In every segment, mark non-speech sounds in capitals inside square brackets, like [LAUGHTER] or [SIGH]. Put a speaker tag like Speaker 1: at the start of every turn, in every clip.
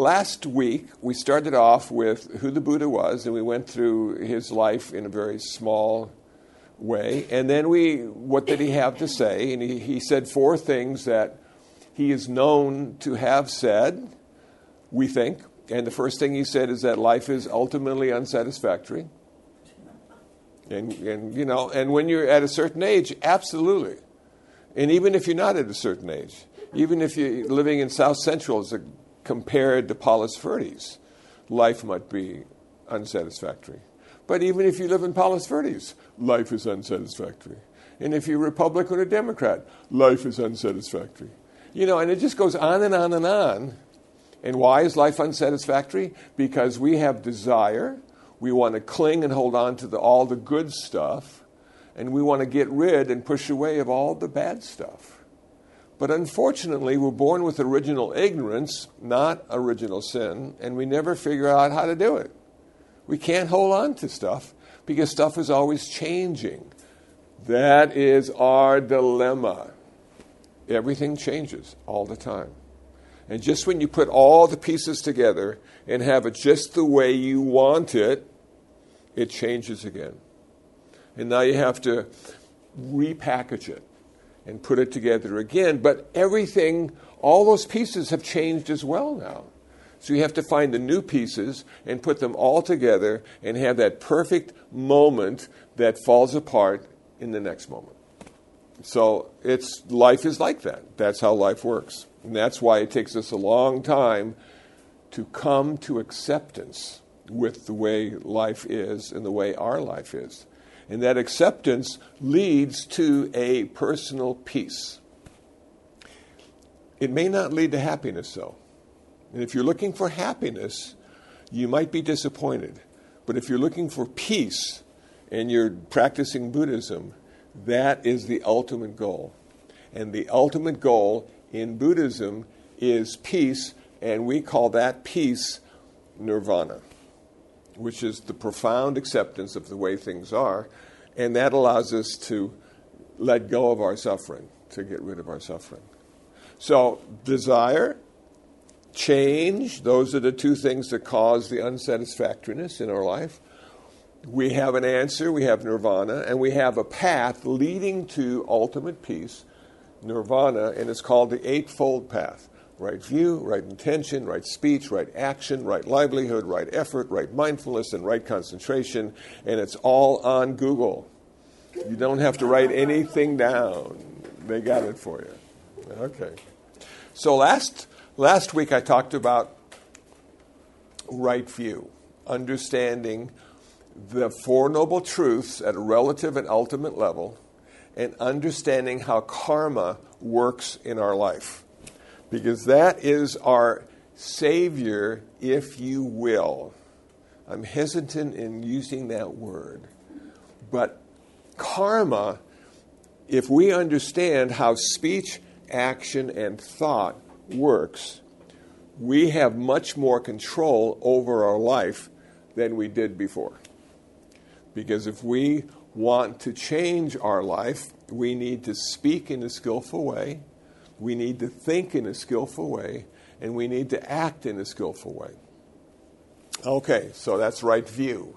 Speaker 1: last week we started off with who the Buddha was, and we went through his life in a very small way. And then we, what did he have to say? And he, he said four things that he is known to have said, we think. And the first thing he said is that life is ultimately unsatisfactory. And, and you know, and when you're at a certain age, absolutely. And even if you're not at a certain age, even if you're living in South Central as a, compared to Palos Verdes, life might be unsatisfactory. But even if you live in Palos Verdes, life is unsatisfactory. And if you're a Republican or Democrat, life is unsatisfactory. You know, and it just goes on and on and on. And why is life unsatisfactory? Because we have desire, we want to cling and hold on to the, all the good stuff, and we want to get rid and push away of all the bad stuff. But unfortunately, we're born with original ignorance, not original sin, and we never figure out how to do it. We can't hold on to stuff because stuff is always changing. That is our dilemma. Everything changes all the time. And just when you put all the pieces together and have it just the way you want it, it changes again. And now you have to repackage it and put it together again. But everything, all those pieces have changed as well now. So you have to find the new pieces and put them all together and have that perfect moment that falls apart in the next moment. So it's life is like that. That's how life works. And that's why it takes us a long time to come to acceptance with the way life is and the way our life is. And that acceptance leads to a personal peace. It may not lead to happiness, though. And if you're looking for happiness, you might be disappointed. But if you're looking for peace and you're practicing Buddhism, that is the ultimate goal. And the ultimate goal in Buddhism is peace, and we call that peace nirvana which is the profound acceptance of the way things are, and that allows us to let go of our suffering, to get rid of our suffering. So, desire, change, those are the two things that cause the unsatisfactoriness in our life. We have an answer, we have nirvana, and we have a path leading to ultimate peace, nirvana, and it's called the Eightfold Path right view, right intention, right speech, right action, right livelihood, right effort, right mindfulness, and right concentration. And it's all on Google. You don't have to write anything down, they got it for you. Okay. So last, last week I talked about right view, understanding the Four Noble Truths at a relative and ultimate level, and understanding how karma works in our life because that is our Savior, if you will. I'm hesitant in using that word. But karma, if we understand how speech, action, and thought works, we have much more control over our life than we did before. Because if we want to change our life, we need to speak in a skillful way we need to think in a skillful way, and we need to act in a skillful way. Okay, so that's right view.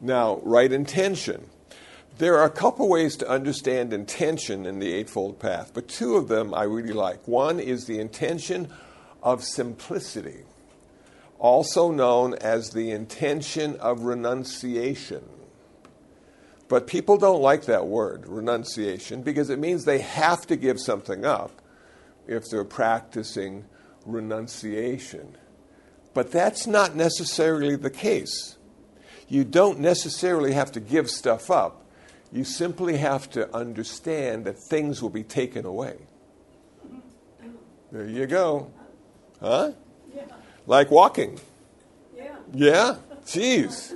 Speaker 1: Now, right intention. There are a couple ways to understand intention in the Eightfold Path, but two of them I really like. One is the intention of simplicity, also known as the intention of renunciation. But people don't like that word, renunciation, because it means they have to give something up if they're practicing renunciation. But that's not necessarily the case. You don't necessarily have to give stuff up. You simply have to understand that things will be taken away. There you go. Huh? Yeah. Like walking. Yeah. Yeah? Jeez.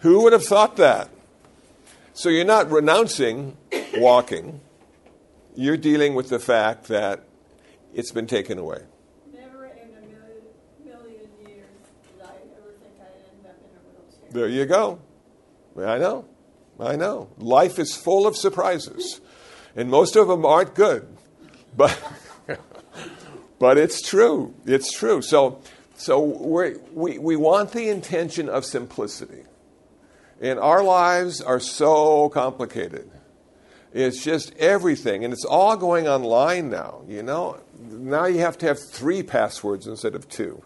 Speaker 1: Who would have thought that? So you're not renouncing walking. You're dealing with the fact that it's been taken away.
Speaker 2: Never in a million, million years did I ever think I'd end up in a wheelchair.
Speaker 1: There you go. I know. I know. Life is full of surprises, and most of them aren't good. But, [LAUGHS] but it's true. It's true. So So we we, we want the intention of simplicity. And our lives are so complicated. It's just everything. And it's all going online now, you know? Now you have to have three passwords instead of two.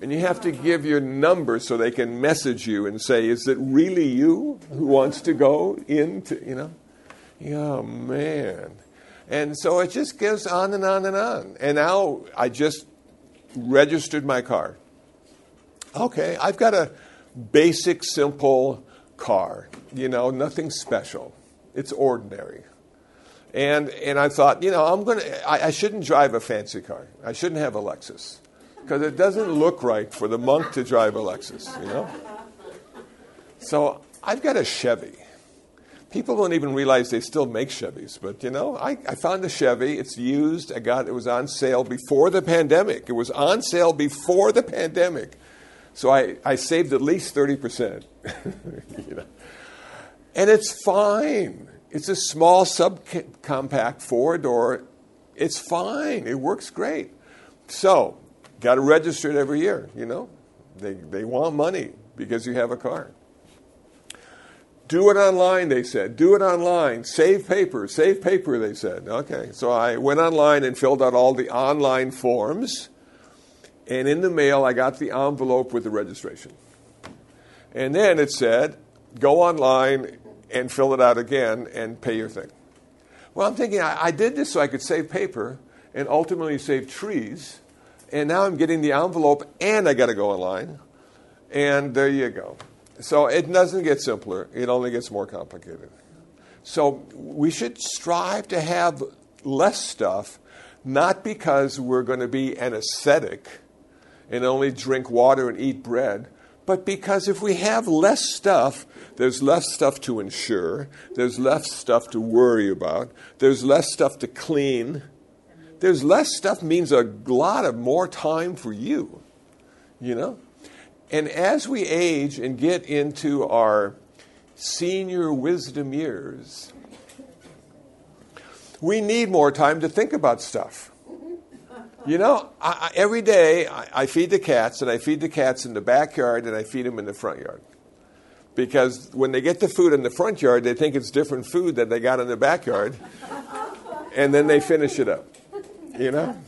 Speaker 1: And you have to give your number so they can message you and say, is it really you who wants to go into, you know? Yeah, man. And so it just goes on and on and on. And now I just registered my car. Okay, I've got a basic, simple car, you know, nothing special. It's ordinary. And, and I thought, you know, I'm going to, I shouldn't drive a fancy car. I shouldn't have a Lexus because it doesn't look right for the monk to drive a Lexus, you know? So I've got a Chevy. People don't even realize they still make Chevys, but you know, I, I found a Chevy. It's used. I got it was on sale before the pandemic. It was on sale before the pandemic. So I, I saved at least 30%. [LAUGHS] you know? And it's fine. It's a small subcompact four door. It's fine. It works great. So, got to register it every year, you know? They, they want money because you have a car. Do it online, they said. Do it online. Save paper. Save paper, they said. Okay. So I went online and filled out all the online forms. And in the mail, I got the envelope with the registration. And then it said, go online and fill it out again and pay your thing. Well, I'm thinking, I, I did this so I could save paper and ultimately save trees. And now I'm getting the envelope and I got to go online. And there you go. So it doesn't get simpler, it only gets more complicated. So we should strive to have less stuff, not because we're going to be an ascetic and only drink water and eat bread, but because if we have less stuff, there's less stuff to insure, there's less stuff to worry about, there's less stuff to clean. There's less stuff means a lot of more time for you, you know? And as we age and get into our senior wisdom years, we need more time to think about stuff. You know, I, every day I, I, feed the cats, and I feed the cats in the backyard, and I feed them in the front yard. Because when they get the food in the front yard, they think it's different food that they got in the backyard, [LAUGHS] and then they finish it up. You know?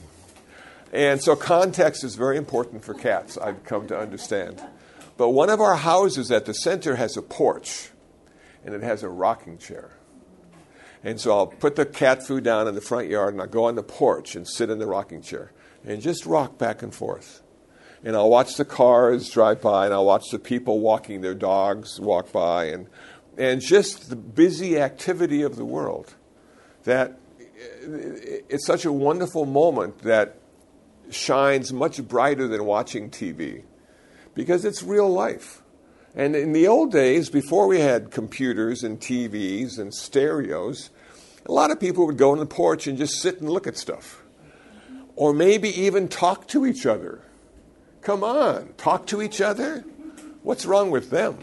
Speaker 1: And so context is very important for cats, I've come to understand. But one of our houses at the center has a porch, and it has a rocking chair. And so I'll put the cat food down in the front yard, and I'll go on the porch and sit in the rocking chair and just rock back and forth. And I'll watch the cars drive by, and I'll watch the people walking their dogs walk by, and, and just the busy activity of the world. That eh, it's such a wonderful moment that shines much brighter than watching TV because it's real life. And in the old days, before we had computers and TVs and stereos, a lot of people would go on the porch and just sit and look at stuff. Or maybe even talk to each other. Come on, talk to each other? What's wrong with them?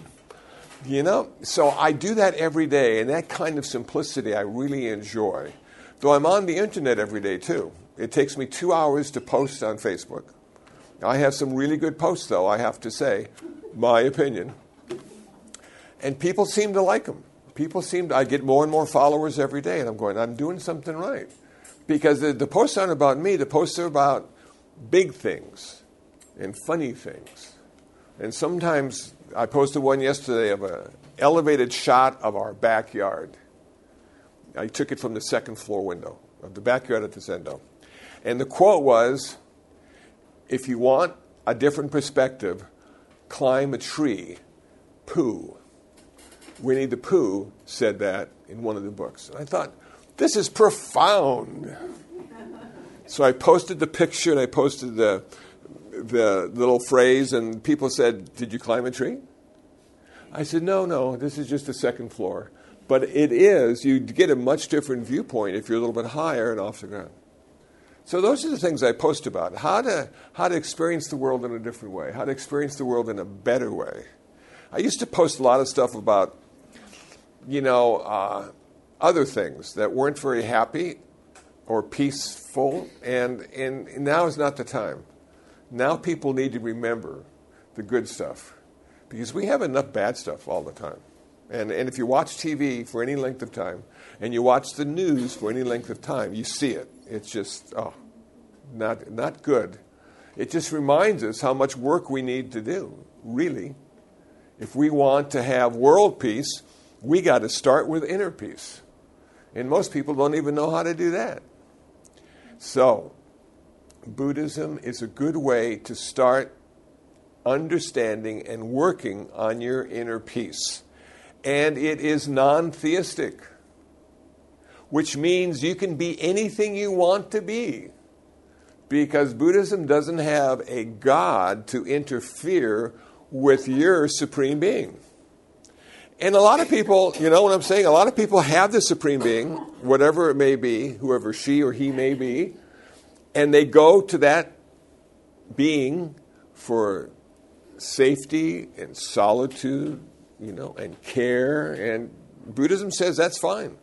Speaker 1: You know? So I do that every day, and that kind of simplicity I really enjoy. Though I'm on the internet every day too. It takes me two hours to post on Facebook. I have some really good posts, though, I have to say, my opinion. And people seem to like them. People seem to, I get more and more followers every day, and I'm going, I'm doing something right. Because the, the posts aren't about me, the posts are about big things and funny things. And sometimes I posted one yesterday of an elevated shot of our backyard. I took it from the second floor window of the backyard at the Zendo. And the quote was if you want a different perspective, climb a tree. Pooh. Winnie the Pooh said that in one of the books. And I thought, this is profound. so I posted the picture and I posted the, the little phrase, and people said, Did you climb a tree? I said, No, no, this is just the second floor. But it is, you get a much different viewpoint if you're a little bit higher and off the ground. So those are the things I post about how to, how to experience the world in a different way, how to experience the world in a better way. I used to post a lot of stuff about, you know, uh, other things that weren't very happy or peaceful, and, and now is not the time. Now people need to remember the good stuff because we have enough bad stuff all the time. And, and if you watch TV for any length of time and you watch the news for any length of time, you see it. It's just, oh, not, not good. It just reminds us how much work we need to do, really. If we want to have world peace, we got to start with inner peace. And most people don't even know how to do that. So, Buddhism is a good way to start understanding and working on your inner peace. And it is non theistic, which means you can be anything you want to be. Because Buddhism doesn't have a God to interfere with your supreme being. And a lot of people, you know what I'm saying? A lot of people have the supreme being, whatever it may be, whoever she or he may be, and they go to that being for safety and solitude, you know, and care. And Buddhism says that's fine.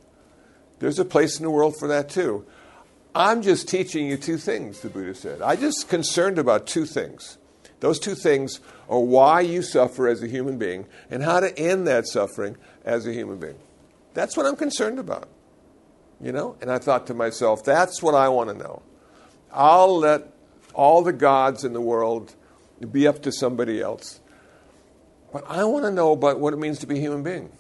Speaker 1: There's a place in the world for that too. I'm just teaching you two things, the Buddha said. I'm just concerned about two things. Those two things are why you suffer as a human being and how to end that suffering as a human being. That's what I'm concerned about. You know? And I thought to myself, that's what I want to know. I'll let all the gods in the world be up to somebody else. But I want to know about what it means to be a human being.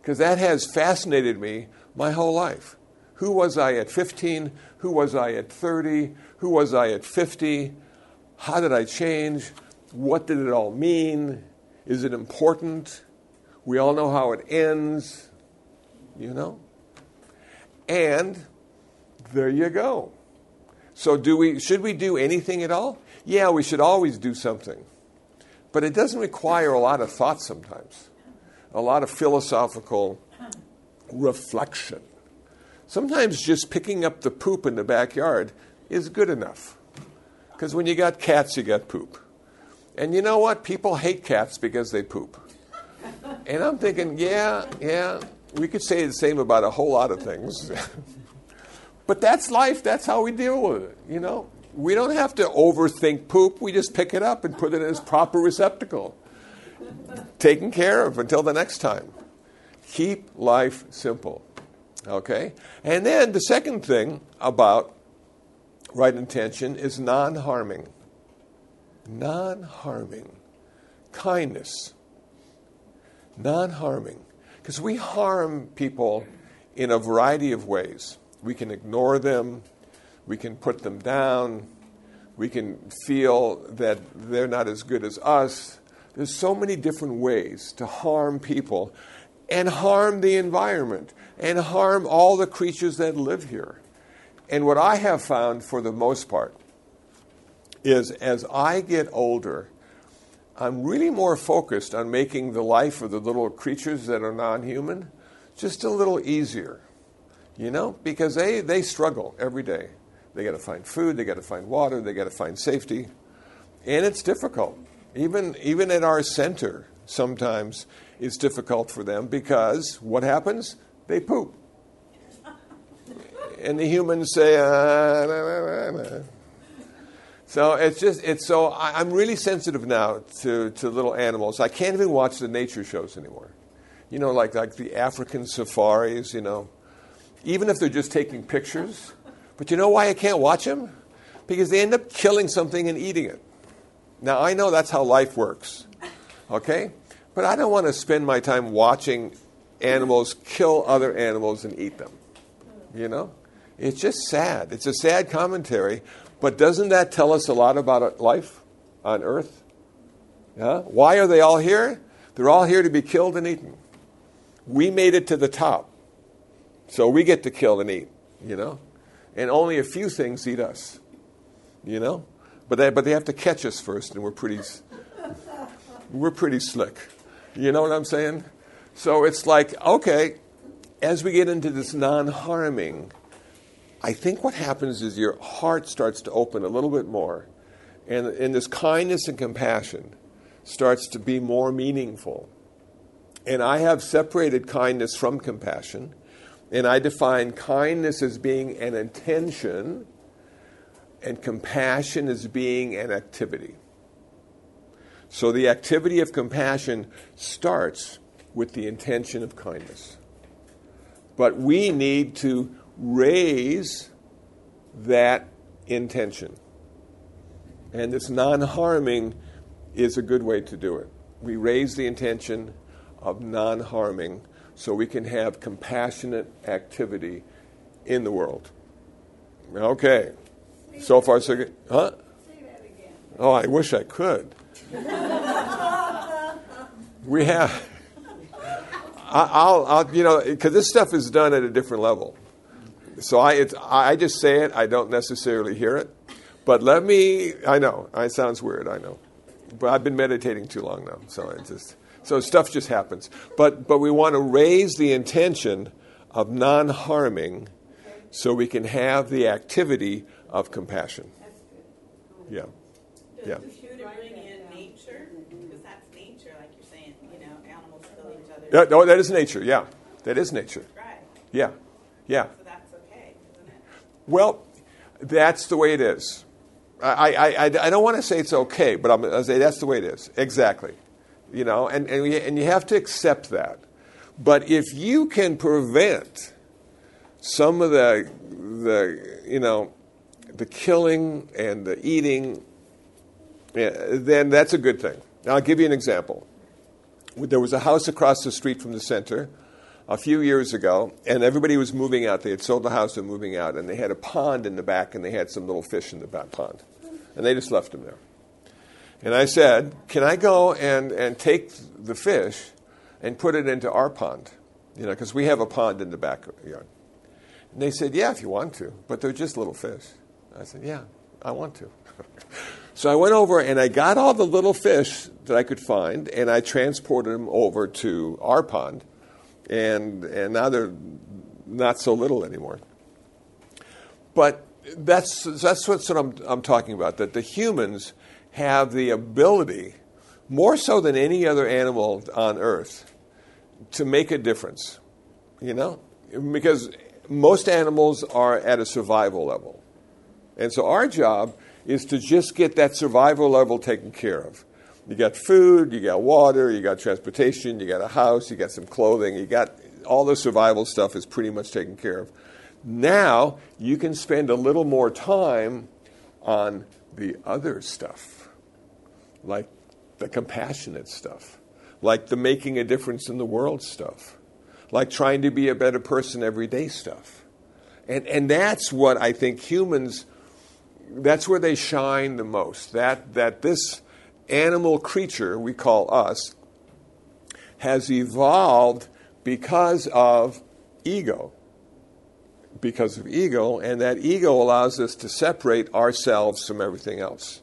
Speaker 1: Because that has fascinated me my whole life. Who was I at 15? Who was I at 30? Who was I at 50? How did I change? What did it all mean? Is it important? We all know how it ends, you know? And there you go. So do we should we do anything at all? Yeah, we should always do something. But it doesn't require a lot of thought sometimes. A lot of philosophical reflection. Sometimes just picking up the poop in the backyard is good enough. Because when you got cats, you got poop. And you know what? People hate cats because they poop. And I'm thinking, yeah, yeah, we could say the same about a whole lot of things. [LAUGHS] But that's life. That's how we deal with it. You know, we don't have to overthink poop. We just pick it up and put it in its proper receptacle. Taken care of until the next time. Keep life simple. Okay? And then the second thing about right intention is non harming. Non harming. Kindness. Non harming. Because we harm people in a variety of ways. We can ignore them, we can put them down, we can feel that they're not as good as us. There's so many different ways to harm people and harm the environment and harm all the creatures that live here. And what I have found for the most part is as I get older, I'm really more focused on making the life of the little creatures that are non human just a little easier you know, because they, they struggle every day. They got to find food, they got to find water, they got to find safety. And it's difficult. Even, even at our center, sometimes it's difficult for them because what happens? They poop. And the humans say, ah, nah, nah, nah, so it's just it's so I, am really sensitive now to, to little animals. I can't even watch the nature shows anymore. You know, like like the African safaris. You know, even if they're just taking pictures. But you know why I can't watch them? Because they end up killing something and eating it. Now, I know that's how life works, okay? But I don't want to spend my time watching animals kill other animals and eat them. You know? It's just sad. It's a sad commentary. But doesn't that tell us a lot about life on earth? Yeah? Why are they all here? They're all here to be killed and eaten. We made it to the top. So we get to kill and eat, you know? And only a few things eat us, you know? But they, but they have to catch us first, and we're pretty, we're pretty slick. You know what I'm saying? So it's like, okay, as we get into this non harming, I think what happens is your heart starts to open a little bit more. And, and this kindness and compassion starts to be more meaningful. And I have separated kindness from compassion and I define kindness as being an intention, and compassion as being an activity. So the activity of compassion starts with the intention of kindness. But we need to raise that intention. And this non harming is a good way to do it. We raise the intention of non harming so we can have compassionate activity in the world. Okay. So far, so good. Huh? Oh, I wish I could. [LAUGHS] we have. I, will I'll, you know, because this stuff is done at a different level. So I, it's, I just say it. I don't necessarily hear it. But let me. I know it sounds weird. I know, but I've been meditating too long now, so it just so stuff just happens. But but we want to raise the intention of non-harming, so we can have the activity of compassion. Yeah, yeah.
Speaker 3: To bring in nature? Because that's nature, like you're saying, you know, animals kill each other.
Speaker 1: Yeah, no, that is nature. Yeah, that is nature.
Speaker 3: Right.
Speaker 1: Yeah, yeah.
Speaker 3: So that's okay, isn't it?
Speaker 1: Well, that's the way it is. I, I, I, I don't want to say it's okay, but I'm going to say that's the way it is. Exactly. You know, and, and, we, and you have to accept that. But if you can prevent some of the, the you know, the killing and the eating, eh, then that's a good thing. Now, I'll give you an example. There was a house across the street from the center a few years ago, and everybody was moving out. They had sold the house and moving out, and they had a pond in the back, and they had some little fish in the back pond. And they just left them there. And I said, Can I go and, and take the fish and put it into our pond? You know, because we have a pond in the backyard. And they said, Yeah, if you want to, but they're just little fish. I said, Yeah, I want to. [LAUGHS] so I went over and I got all the little fish that I could find, and I transported them over to our pond and and now they're not so little anymore. But that's that's what, I'm I'm talking about. That the humans have the ability, more so than any other animal on Earth, to make a difference. You know, because most animals are at a survival level, and so our job is to just get that survival level taken care of. You got food, you got water, you got transportation, you got a house, you got some clothing, you got all the survival stuff is pretty much taken care of. Now you can spend a little more time on the other stuff, like the compassionate stuff, like the making a difference in the world stuff, like trying to be a better person every day stuff. And, and that's what I think humans, that's where they shine the most. That, that this animal creature we call us has evolved because of ego. Because of ego, and that ego allows us to separate ourselves from everything else.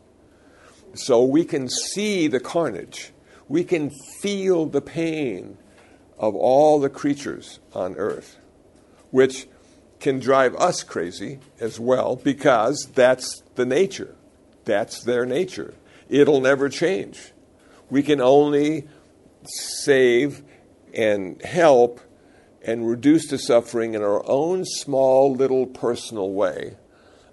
Speaker 1: So we can see the carnage, we can feel the pain of all the creatures on earth, which can drive us crazy as well because that's the nature. That's their nature. It'll never change. We can only save and help and reduce the suffering in our own small little personal way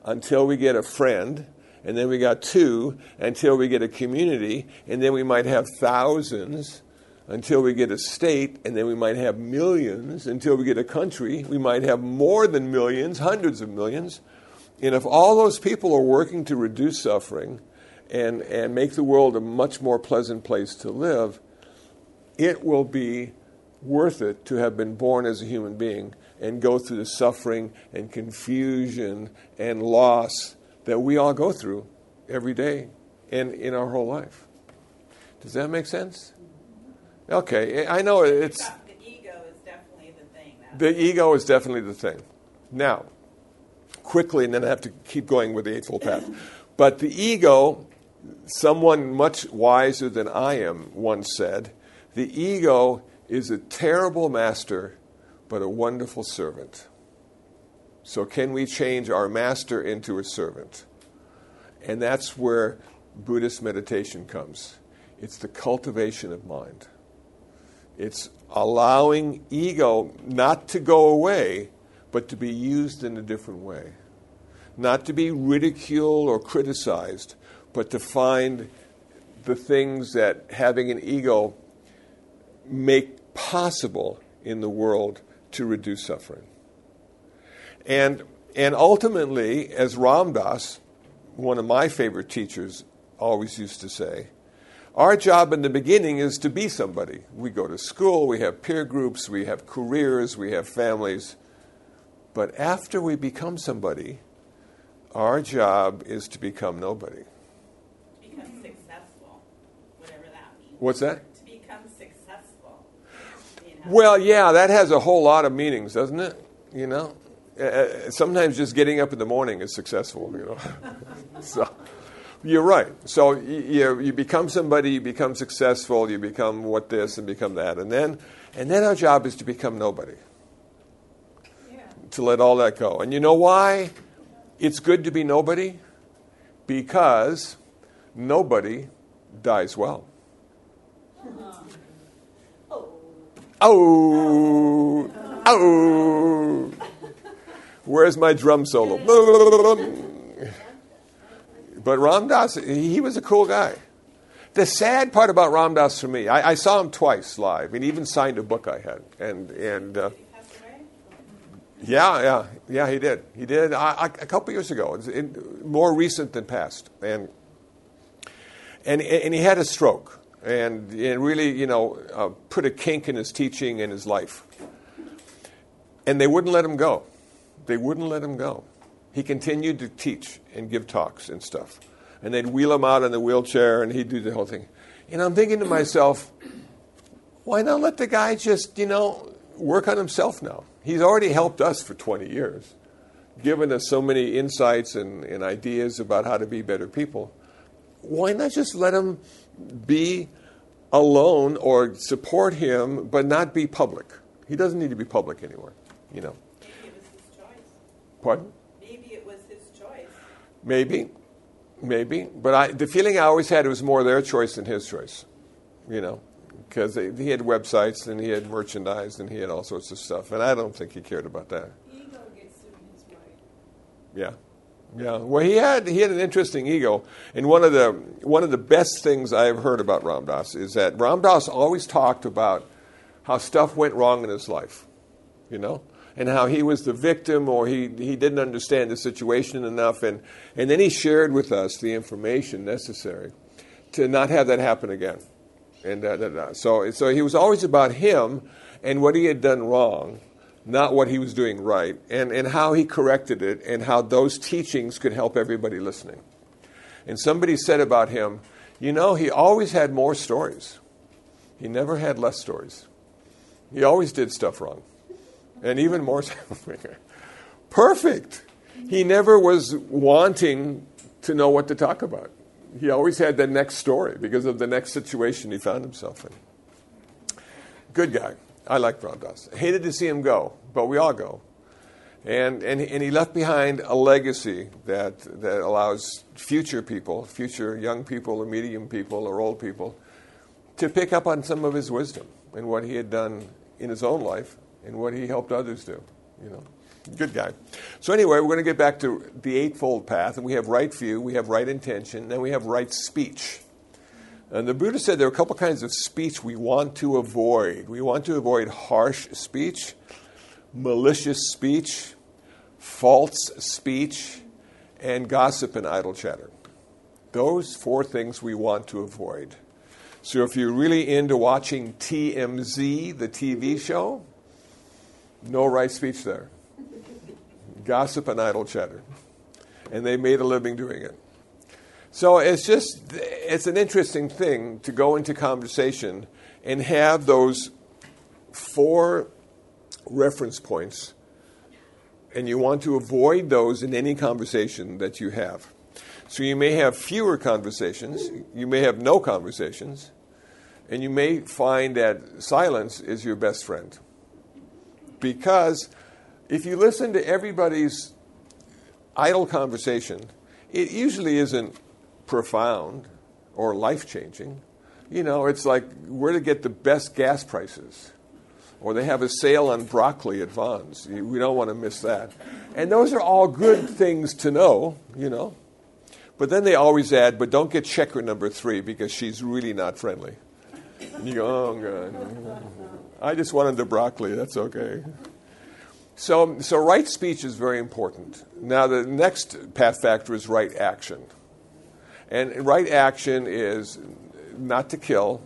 Speaker 1: until we get a friend and then we got two until we get a community and then we might have thousands until we get a state and then we might have millions until we get a country we might have more than millions hundreds of millions and if all those people are working to reduce suffering and, and make the world a much more pleasant place to live, it will be worth it to have been born as a human being and go through the suffering and confusion and loss that we all go through every day and in our whole life. Does that make sense? Okay, I know it's.
Speaker 3: The ego is definitely the thing.
Speaker 1: The ego is definitely the thing. Now, quickly, and then I have to keep going with the Eightfold Path. But the ego someone much wiser than I am once said, the ego is a terrible master, but a wonderful servant. So, can we change our master into a servant? And that's where Buddhist meditation comes. It's the cultivation of mind. It's allowing ego not to go away, but to be used in a different way. not to be ridiculed or criticized, but to find the things that having an ego make possible in the world to reduce suffering. And, and ultimately, as Ram Dass, one of my favorite teachers, always used to say, our job in the beginning is to be somebody. We go to school, we have peer groups, we have careers, we have families. But after we become somebody, our job is to become nobody.
Speaker 3: Become successful, whatever that means.
Speaker 1: What's that?
Speaker 3: To become successful. You know?
Speaker 1: Well, yeah, that has a whole lot of meanings, doesn't it? You know, Uh, uh, sometimes just getting up in the morning is successful. You know, [LAUGHS] so you're right. So you, you you become somebody, you become successful, you become what this and become that, and then and then our job is to become nobody,
Speaker 2: Yeah.
Speaker 1: to let all that go. And you know why? It's good to be nobody because nobody dies well. Oh, oh. Where's my drum solo? But Ram Dass, he was a cool guy. The sad part about Ram Dass for me, I, I saw him twice live, and even signed a book I had. And, and uh, yeah, yeah, yeah, he did. He did I, I, a couple years ago. More recent than past, and and and he had a stroke, and it really, you know, uh, put a kink in his teaching and his life. And they wouldn't let him go. They wouldn't let him go. He continued to teach and give talks and stuff, and they'd wheel him out in the wheelchair, and he'd do the whole thing. And I'm thinking to myself, why not let the guy just, you know, work on himself now? He's already helped us for 20 years, given us so many insights and, and ideas about how to be better people. Why not just let him be alone or support him, but not be public? He doesn't need to be public anymore, you know.
Speaker 3: Maybe it was his choice.
Speaker 1: Pardon?
Speaker 3: Maybe it was his choice.
Speaker 1: Maybe, maybe. But I, the feeling I always had it was more their choice than his choice, you know, because he had websites and he had merchandise and he had all sorts of stuff, and I don't think he cared about that.
Speaker 2: Ego gets in his way.
Speaker 1: Yeah, yeah. Well, he had he had an interesting ego, and one of the one of the best things I've heard about Ram Dass is that Ram Dass always talked about how stuff went wrong in his life, you know, and how he was the victim or he he didn't understand the situation enough, and and then he shared with us the information necessary to not have that happen again, and uh, so so he was always about him and what he had done wrong not what he was doing right, and, and how he corrected it, and how those teachings could help everybody listening. And somebody said about him, you know, he always had more stories. He never had less stories. He always did stuff wrong. And even more [LAUGHS] perfect. He never was wanting to know what to talk about. He always had the next story because of the next situation he found himself in. Good guy. I like Ram Dass. Hated to see him go, but we all go. And, and, and he left behind a legacy that, that allows future people, future young people or medium people or old people, to pick up on some of his wisdom and what he had done in his own life and what he helped others do. You know, good guy. So anyway, we're going to get back to the eightfold path, and we have right view, we have right intention, then we have right speech. And the Buddha said there are a couple kinds of speech we want to avoid. We want to avoid harsh speech, malicious speech, false speech, and gossip and idle chatter. Those four things we want to avoid. So if you're really into watching TMZ, the TV show, no right speech there. [LAUGHS] Gossip and idle chatter. And they made a living doing it. So it's just, it's an interesting thing to go into conversation and have those four reference points, and you want to avoid those in any conversation that you have. So you may have fewer conversations, you may have no conversations, and you may find that silence is your best friend. Because if you listen to everybody's idle conversation, it usually isn't profound or life changing. You know, it's like where to get the best gas prices. or they have a sale on broccoli at Vons. We don't want to miss that. And those are all good things to know, you know. But then they always add, but don't get checker number three because she's really not friendly. And you go, oh, uh, God. I just wanted the broccoli. That's okay. So, so right speech is very important. Now, the next path factor is right action. And right action is not to kill,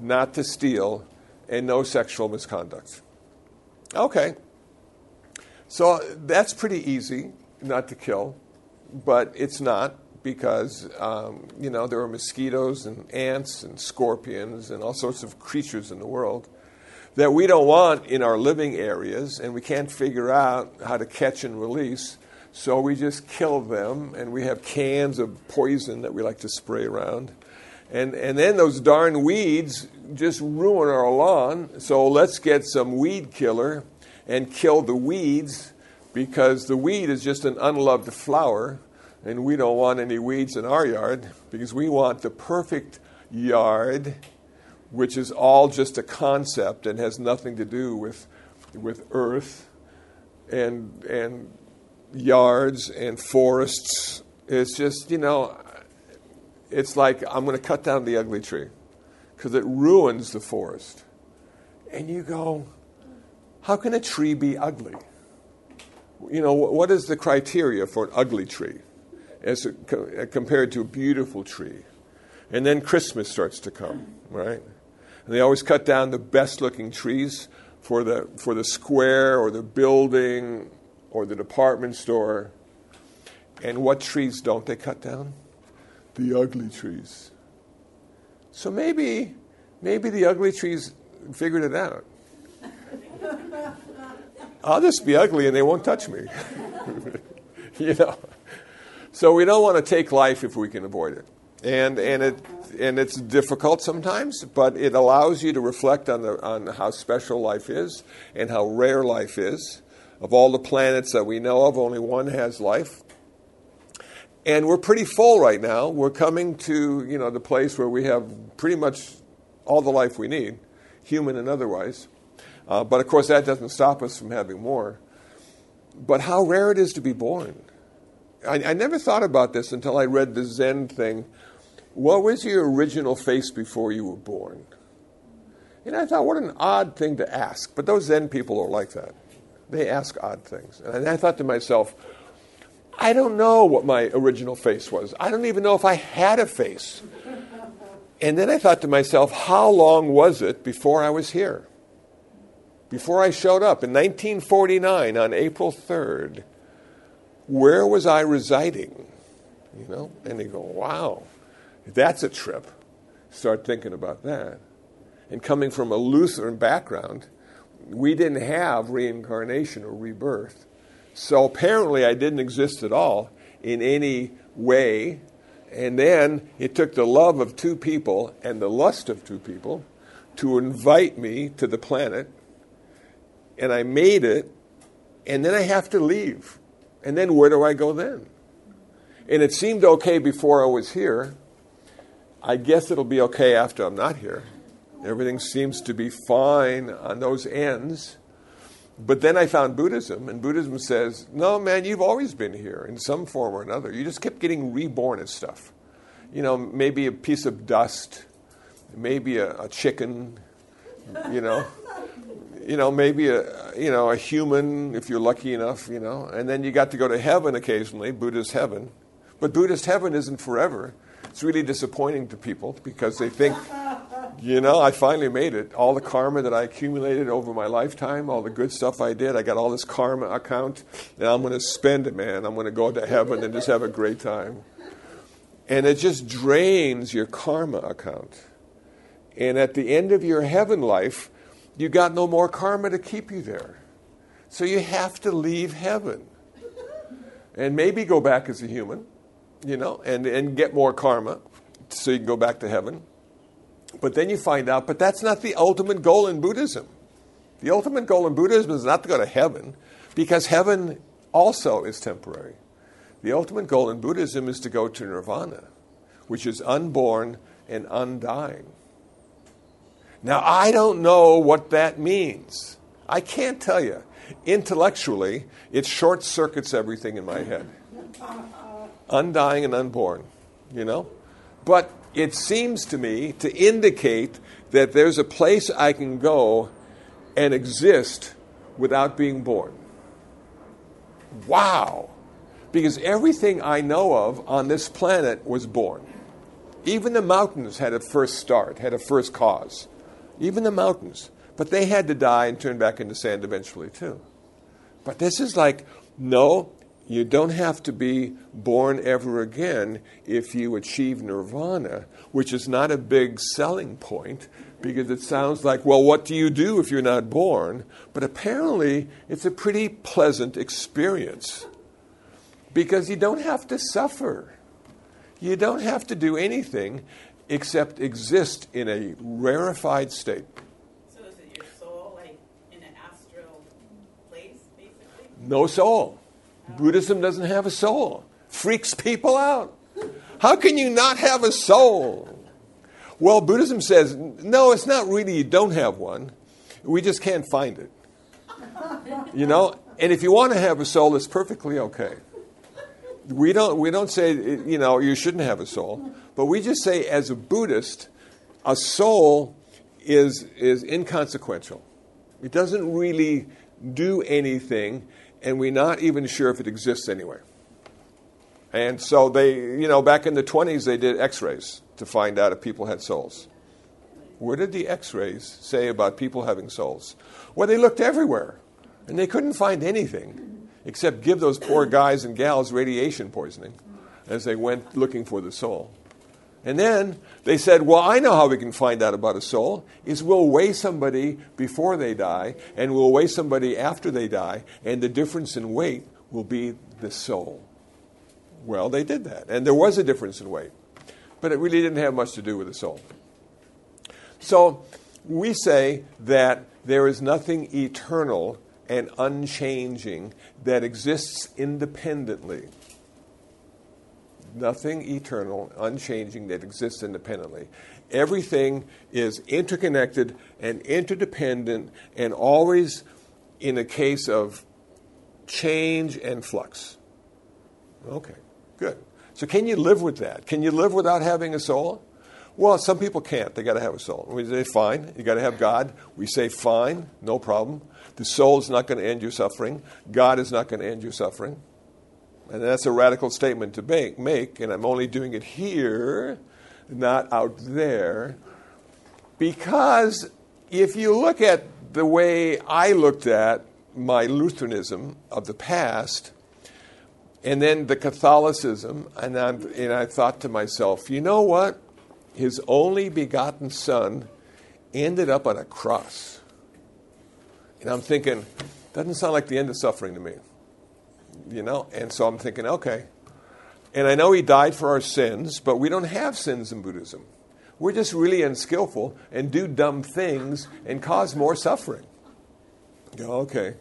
Speaker 1: not to steal, and no sexual misconduct. Okay. So that's pretty easy, not to kill, but it's not because, um, you know, there are mosquitoes and ants and scorpions and all sorts of creatures in the world that we don't want in our living areas and we can't figure out how to catch and release. So we just kill them and we have cans of poison that we like to spray around. And, and then those darn weeds just ruin our lawn. So let's get some weed killer and kill the weeds because the weed is just an unloved flower. And we don't want any weeds in our yard because we want the perfect yard, which is all just a concept and has nothing to do with, with earth and, and yards and forests. It's just, you know, it's like I'm going to cut down the ugly tree because it ruins the forest. And you go, how can a tree be ugly? You know, what is the criteria for an ugly tree as compared to a beautiful tree? And then Christmas starts to come, right? And they always cut down the best looking trees for the, for the square or the building or the department store. And what trees don't they cut down? the ugly trees. So maybe, maybe the ugly trees figured it out. [LAUGHS] I'll just be ugly and they won't touch me. [LAUGHS] you know. So we don't want to take life if we can avoid it. And, and, it, and it's difficult sometimes, but it allows you to reflect on, the, on how special life is and how rare life is. Of all the planets that we know of, only one has life. And we're pretty full right now. We're coming to, you know, the place where we have pretty much all the life we need, human and otherwise. Uh, but of course, that doesn't stop us from having more. But how rare it is to be born. I, I never thought about this until I read the Zen thing. What was your original face before you were born? And I thought, what an odd thing to ask. But those Zen people are like that. They ask odd things. And I thought to myself, I don't know what my original face was. I don't even know if I had a face. And then I thought to myself, how long was it before I was here? Before I showed up in 1949 on April 3rd, where was I residing? You know, and they go, wow, that's a trip. Start thinking about that. And coming from a Lutheran background, we didn't have reincarnation or rebirth. So apparently, I didn't exist at all in any way. And then it took the love of two people and the lust of two people to invite me to the planet. And I made it. And then I have to leave. And then where do I go then? And it seemed okay before I was here. I guess it'll be okay after I'm not here. Everything seems to be fine on those ends. But then I found Buddhism, and Buddhism says, no, man, you've always been here in some form or another. You just kept getting reborn as stuff. You know, maybe a piece of dust, maybe a, a chicken, you know, you know, maybe a you know a human if you're lucky enough, you know, and then you got to go to heaven occasionally, Buddhist heaven. But Buddhist heaven isn't forever. It's really disappointing to people because they think you know, I finally made it. All the karma that I accumulated over my lifetime, all the good stuff I did, I got all this karma account, and I'm going to spend it, man. I'm going to go to heaven and just have a great time. And it just drains your karma account. And at the end of your heaven life, you got no more karma to keep you there. So you have to leave heaven. And maybe go back as a human, you know, and, and get more karma so you can go back to heaven. But then you find out, but that's not the ultimate goal in Buddhism. The ultimate goal in Buddhism is not to go to heaven, because heaven also is temporary. The ultimate goal in Buddhism is to go to nirvana, which is unborn and undying. Now, I don't know what that means. I can't tell you. Intellectually, it short circuits everything in my head. [LAUGHS] Undying and unborn, you know? But it seems to me to indicate that there's a place I can go and exist without being born. Wow! Because everything I know of on this planet was born. Even the mountains had a first start, had a first cause. Even the mountains. But they had to die and turn back into sand eventually, too. But this is like, no, you don't have to be born ever again if you achieve nirvana, which is not a big selling point because it sounds like, well, what do you do if you're not born? But apparently, it's a pretty pleasant experience because you don't have to suffer. You don't have to do anything except exist in a rarefied state.
Speaker 3: So is it your soul, like in an astral place, basically?
Speaker 1: No soul. Buddhism doesn't have a soul. Freaks people out. How can you not have a soul? Well, Buddhism says, no, it's not really you don't have one. We just can't find it. You know? And if you want to have a soul, it's perfectly okay. We don't, we don't say, you know, you shouldn't have a soul. But we just say, as a Buddhist, a soul is, is inconsequential. It doesn't really do anything, and we're not even sure if it exists anywhere. And so they, you know, back in the 20s, they did x rays to find out if people had souls. Where did the x rays say about people having souls? Well, they looked everywhere, and they couldn't find anything except give those poor guys and gals radiation poisoning as they went looking for the soul. And then they said, Well, I know how we can find out about a soul is we'll weigh somebody before they die, and we'll weigh somebody after they die, and the difference in weight will be the soul. Well, they did that, and there was a difference in weight but it really didn't have much to do with the soul. So we say that there is nothing eternal and unchanging that exists independently. Nothing eternal, unchanging that exists independently. Everything is interconnected and interdependent and always in a case of change and flux. Okay, good. So, can you live with that? Can you live without having a soul? Well, some people can't. They got to have a soul. We say, fine, you got to have God. We say, fine, no problem. The soul is not going to end your suffering. God is not going to end your suffering. And that's a radical statement to make, make, and I'm only doing it here, not out there. Because if you look at the way I looked at my Lutheranism of the past, and then the Catholicism, and, i and I thought to myself, you know what? His only begotten son ended up on a cross. And I'm thinking, doesn't sound like the end of suffering to me. You know? And so I'm thinking, okay. And I know he died for our sins, but we don't have sins in Buddhism. We're just really unskillful and do dumb things and cause more suffering. okay.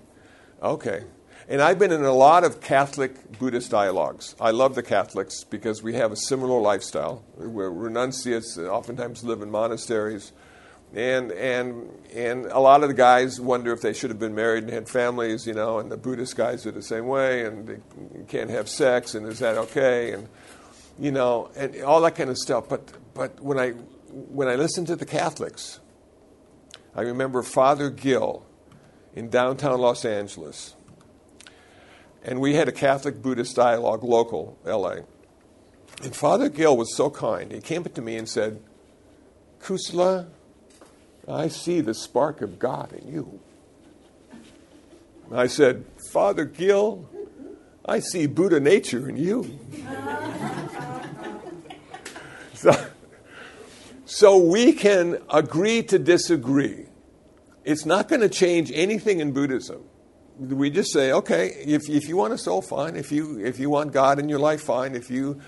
Speaker 1: Okay. And I've been in a lot of Catholic Buddhist dialogues. I love the Catholics because we have a similar lifestyle. We're renunciates, oftentimes live in monasteries. And, and, and a lot of the guys wonder if they should have been married and had families, you know, and the Buddhist guys are the same way, and they can't have sex, and is that okay? And, you know, and all that kind of stuff. But, but when, I, when I listen to the Catholics, I remember Father Gill in downtown Los Angeles and we had a Catholic Buddhist dialogue local, LA. And Father Gill was so kind. He came up to me and said, Kusala, I see the spark of God in you. I said, Father Gill, I see Buddha nature in you. [LAUGHS] so, so we can agree to disagree. It's not going to change anything in Buddhism we just say, okay, if, if you want a soul, fine. If you, if you want God in your life, fine. If you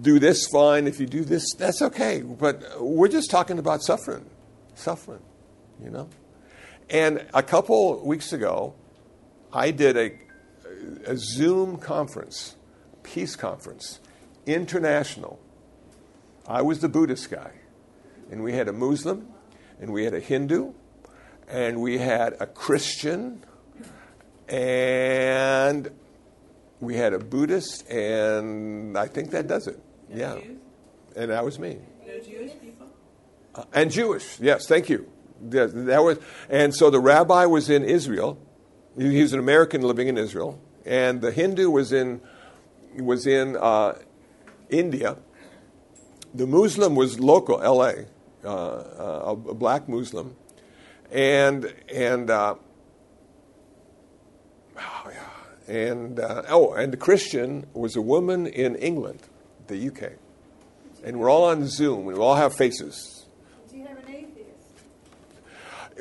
Speaker 1: do this, fine. If you do this, that's okay. But we're just talking about suffering, suffering, you know? And a couple weeks ago, I did a, a Zoom conference, peace conference, international. I was the Buddhist guy. And we had a Muslim, and we had a Hindu, and we had a Christian, and we had a Buddhist, and I think that does it.
Speaker 3: No
Speaker 1: yeah.
Speaker 3: Jews?
Speaker 1: And that was me.
Speaker 3: No Jewish people?
Speaker 1: Uh, and Jewish, yes, thank you. That, was, and so the rabbi was in Israel. He, was an American living in Israel, and the Hindu was in was in uh, India. The Muslim was local, L.A., uh, uh, a, black Muslim, and and uh, oh yeah, and oh, and the Christian was a woman in England, the UK, and we're all on Zoom. We all have faces.
Speaker 2: Do you have an atheist?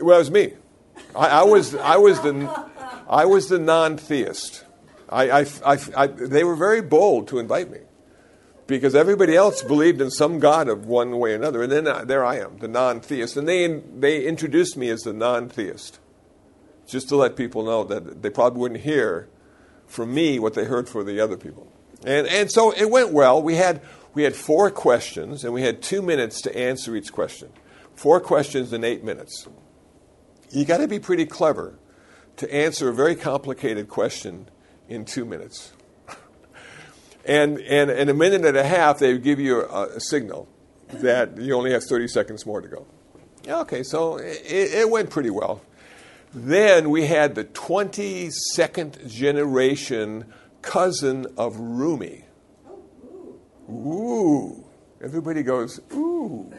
Speaker 1: Well, it was me. I, I was I was the I was the non-theist. I, I, I, I, they were very bold to invite me because everybody else believed in some god of one way or another, and then uh, there I am, the non-theist, and they they introduced me as the non-theist, just to let people know that they probably wouldn't hear from me what they heard from the other people, and and so it went well. We had we had four questions, and we had two minutes to answer each question. Four questions in eight minutes. You got to be pretty clever to answer a very complicated question in two minutes. and, and in a minute and a half, they give you a, a signal that you only have 30 seconds more to go. Okay, so it, it went pretty well. Then we had the 22nd generation cousin of Rumi. Ooh. Everybody goes, ooh.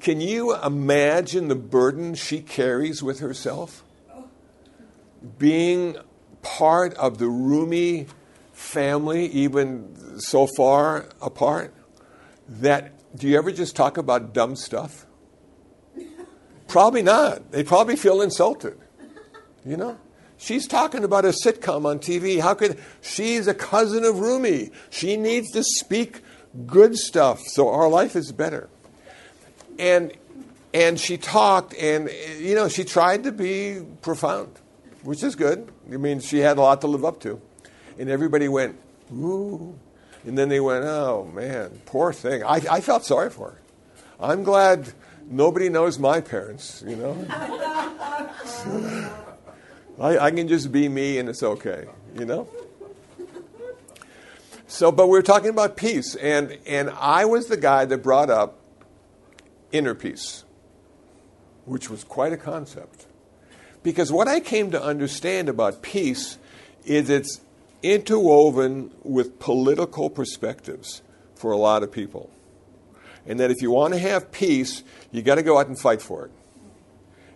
Speaker 1: Can you imagine the burden she carries with herself? Being part of the Rumi family, even so far apart, that do you ever just talk about dumb stuff? Probably not. They probably feel insulted. You know? She's talking about a sitcom on TV. How could she's a cousin of Rumi? She needs to speak good stuff so our life is better. And and she talked and you know, she tried to be profound, which is good. I mean, she had a lot to live up to. And everybody went, ooh. And then they went, oh man, poor thing. I, I felt sorry for her. I'm glad nobody knows my parents, you know? [LAUGHS] I, I, can just be me and it's okay, you know? So, but we were talking about peace, and, and I was the guy that brought up inner peace, which was quite a concept. Because what I came to understand about peace is it's interwoven with political perspectives for a lot of people. And that if you want to have peace, you got to go out and fight for it.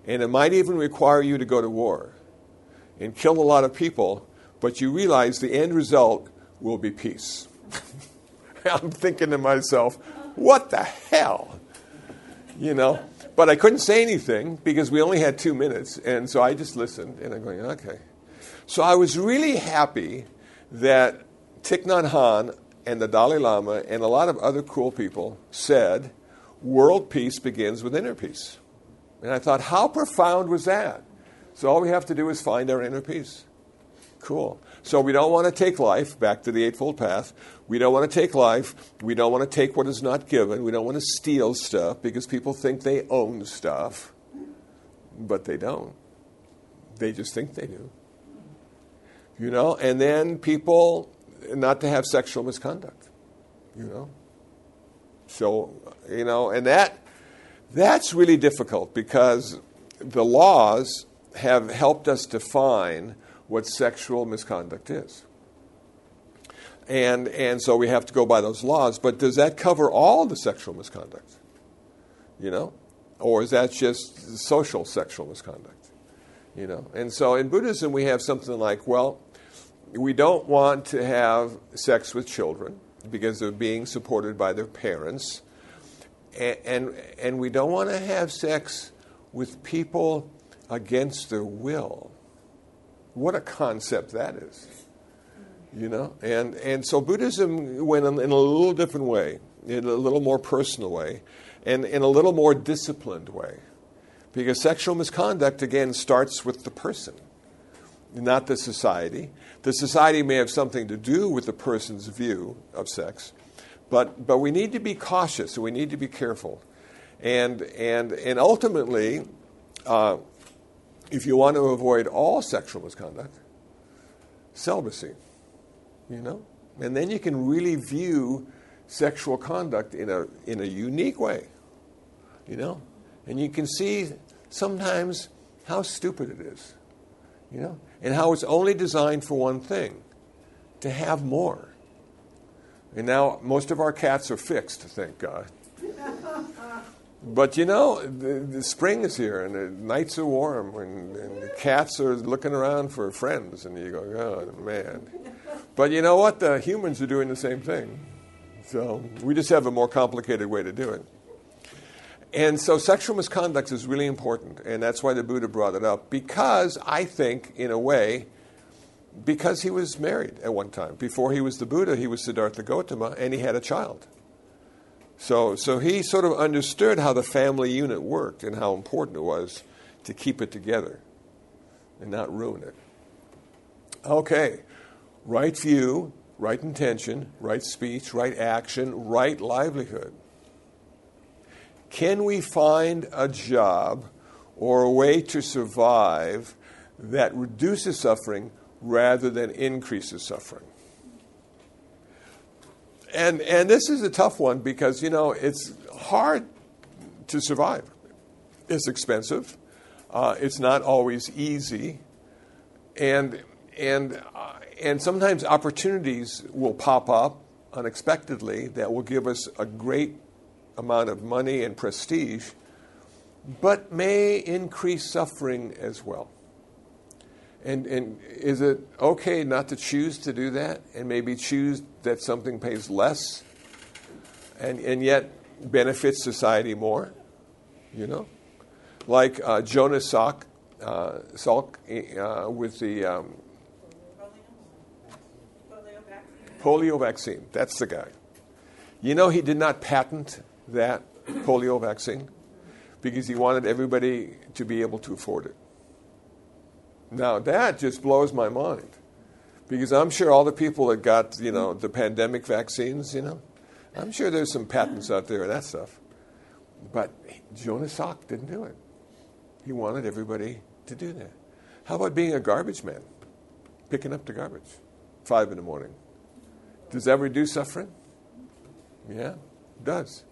Speaker 1: And it might even require you to go to war and kill a lot of people, but you realize the end result will be peace. [LAUGHS] I'm thinking to myself, what the hell? You know? But I couldn't say anything because we only had two minutes, and so I just listened, and I'm going, okay. So I was really happy that Thich Nhat Hanh and the Dalai Lama and a lot of other cool people said, world peace begins with inner peace. And I thought, how profound was that? So all we have to do is find our inner peace. Cool. So we don't want to take life, back to the Eightfold Path. We don't want to take life. We don't want to take what is not given. We don't want to steal stuff because people think they own stuff, but they don't. They just think they do. You know, and then people not to have sexual misconduct. You know? So, you know, and that that's really difficult because the laws have helped us define what sexual misconduct is. And, and so we have to go by those laws. But does that cover all the sexual misconduct? You know? Or is that just social sexual misconduct? You know? And so in Buddhism, we have something like, well, we don't want to have sex with children because they're being supported by their parents. And, and, and we don't want to have sex with people against their will. What a concept that is. You know? And, and so Buddhism went in, in a little different way, in a little more personal way, and in a little more disciplined way. Because sexual misconduct, again, starts with the person, not the society. The society may have something to do with the person's view of sex, but, but we need to be cautious we need to be careful. And, and, and ultimately, uh, if you want to avoid all sexual misconduct, celibacy, you know? And then you can really view sexual conduct in a, in a unique way, you know? And you can see sometimes how stupid it is, you know? And how it's only designed for one thing to have more. And now most of our cats are fixed, thank God. But you know, the, the, spring is here and the nights are warm and, and, the cats are looking around for friends, and you go, oh man. But you know what? The humans are doing the same thing. So we just have a more complicated way to do it. And so sexual misconduct is really important, and that's why the Buddha brought it up, because I think, in a way, because he was married at one time. Before he was the Buddha, he was Siddhartha Gautama, and he had a child. So, so he sort of understood how the family unit worked and how important it was to keep it together and not ruin it. Okay, right view, right intention, right speech, right action, right livelihood. Can we find a job or a way to survive that reduces suffering rather than increases suffering? And and this is a tough one because you know it's hard to survive. It's expensive. Uh, it's not always easy, and and uh, and sometimes opportunities will pop up unexpectedly that will give us a great amount of money and prestige, but may increase suffering as well. And, and is it okay not to choose to do that and maybe choose that something pays less and, and yet benefits society more? You know? Like uh, Jonas Salk, uh, Salk uh, with the um, polio vaccine. That's the guy. You know, he did not patent that polio vaccine because he wanted everybody to be able to afford it. Now that just blows my mind because I'm sure all the people that got you know the pandemic vaccines, you know, I'm sure there's some patents out there and that stuff. But Jonas Salk didn't do it. He wanted everybody to do that. How about being a garbage man, picking up the garbage, five in the morning? Does that reduce suffering? Yeah, it does.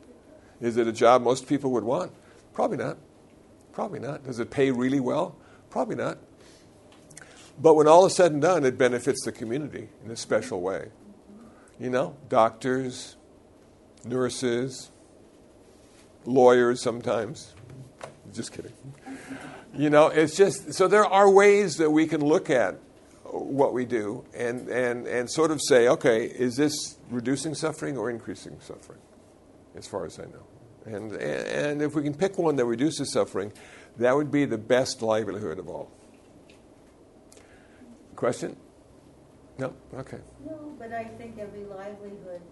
Speaker 1: Is it a job most people would want? Probably not. Probably not. Does it pay really well? Probably not. But when all is said and done, it benefits the community in a special way. You know, doctors, nurses, lawyers sometimes. Just kidding. You know, it's just so there are ways that we can look at what we do and, and, and sort of say, okay, is this reducing suffering or increasing suffering, as far as I know? And, and if we can pick one that reduces suffering, that would be the best livelihood of all. Question? No? Okay.
Speaker 4: No, but I think every livelihood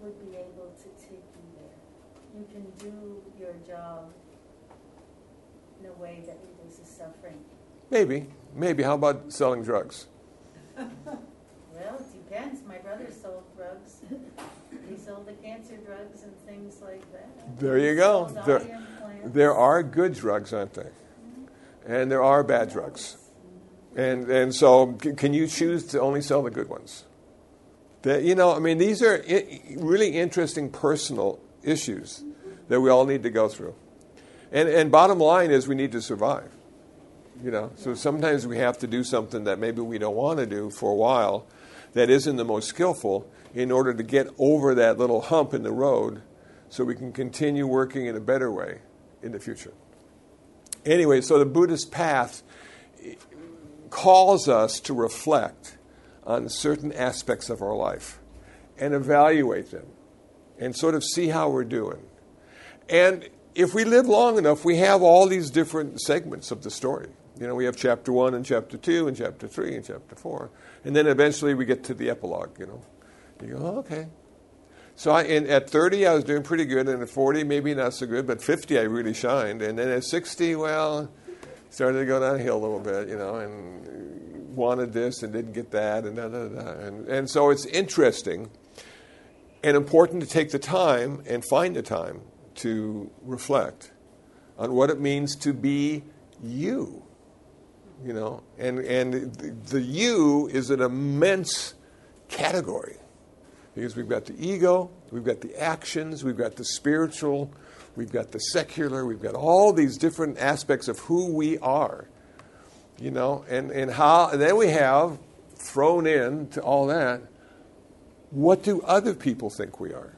Speaker 4: would be able to take you there. You can do your job in a way that reduces suffering.
Speaker 1: Maybe. Maybe. How about selling drugs? [LAUGHS]
Speaker 4: well, it depends. My brother sold drugs. he sold the cancer drugs and things like that.
Speaker 1: There you go. There, there are good drugs, aren't they? Mm-hmm. And there are bad drugs. And, and so, can you choose to only sell the good ones? That, you know, I mean, these are really interesting personal issues that we all need to go through. And, and bottom line is, we need to survive. You know, so sometimes we have to do something that maybe we don't want to do for a while, that isn't the most skillful, in order to get over that little hump in the road, so we can continue working in a better way in the future. Anyway, so the Buddhist path calls us to reflect on certain aspects of our life and evaluate them and sort of see how we're doing. And if we live long enough, we have all these different segments of the story. You know, we have chapter one and chapter two and chapter three and chapter four. And then eventually we get to the epilogue, you know. You go, oh, okay. So I, at 30, I was doing pretty good. And at 40, maybe not so good. But 50, I really shined. And then at 60, well, started to go downhill a little bit, you know, and wanted this and didn't get that, and da da da. And, and so it's interesting and important to take the time and find the time to reflect on what it means to be you. You know, and, and the, the you is an immense category because we've got the ego, we've got the actions, we've got the spiritual, we've got the secular, we've got all these different aspects of who we are. You know, and, and how, and then we have thrown in to all that, what do other people think we are?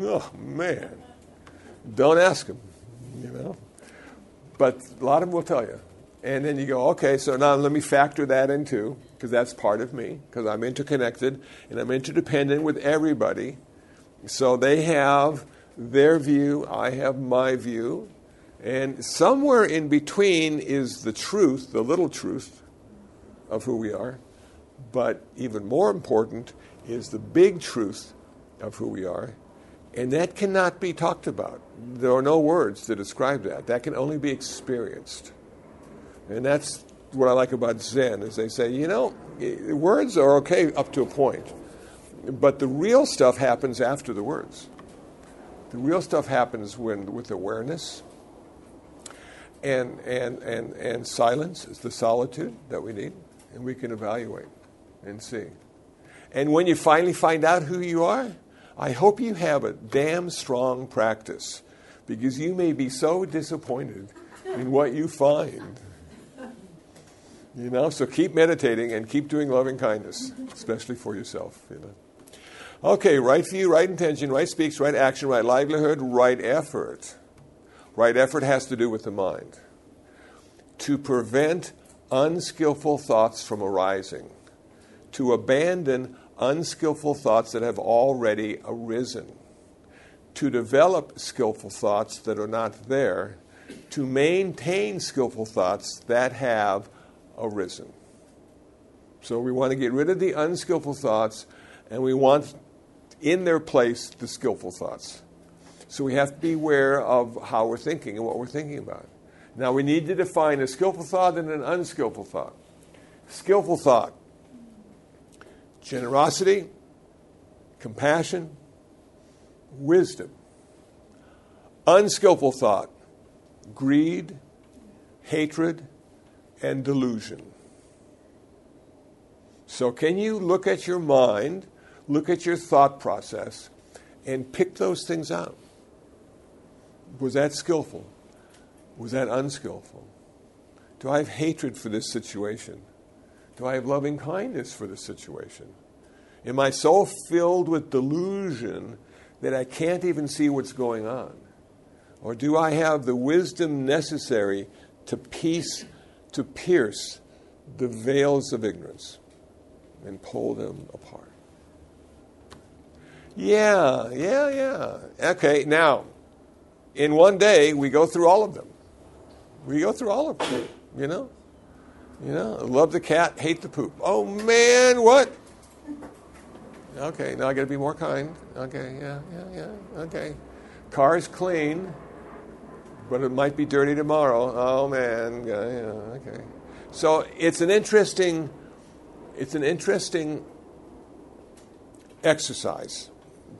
Speaker 1: Oh, man. Don't ask them, you know. But a lot of them will tell you. And then you go, okay, so now let me factor that into, because that's part of me, because I'm interconnected and I'm interdependent with everybody. So they have their view, I have my view. And somewhere in between is the truth, the little truth of who we are. But even more important is the big truth of who we are. And that cannot be talked about. There are no words to describe that. That can only be experienced. And that's what I like about Zen is they say, you know, words are okay up to a point, but the real stuff happens after the words. The real stuff happens when with awareness and and and and silence is the solitude that we need, and we can evaluate and see. And when you finally find out who you are, I hope you have a damn strong practice because you may be so disappointed in what you find. You know, so keep meditating and keep doing loving kindness, especially for yourself. You know. Okay, right view, right intention, right speech, right action, right livelihood, right effort. Right effort has to do with the mind. To prevent unskillful thoughts from arising, to abandon unskillful thoughts that have already arisen, to develop skillful thoughts that are not there, to maintain skillful thoughts that have arisen. So we want to get rid of the unskillful thoughts and we want in their place the skillful thoughts. So we have to be aware of how we're thinking and what we're thinking about. Now we need to define a skillful thought and an unskillful thought. Skillful thought generosity, compassion, wisdom. Unskillful thought greed, hatred, and delusion. So, can you look at your mind, look at your thought process, and pick those things out? Was that skillful? Was that unskillful? Do I have hatred for this situation? Do I have loving kindness for this situation? Am I so filled with delusion that I can't even see what's going on? Or do I have the wisdom necessary to piece to pierce the veils of ignorance and pull them apart. Yeah, yeah, yeah. Okay, now, in one day, we go through all of them. We go through all of them, you know? You know, love the cat, hate the poop. Oh man, what? Okay, now I got to be more kind. Okay, yeah, yeah, yeah. Okay. Car's clean but it might be dirty tomorrow. Oh man, yeah, yeah, okay. So it's an interesting, it's an interesting exercise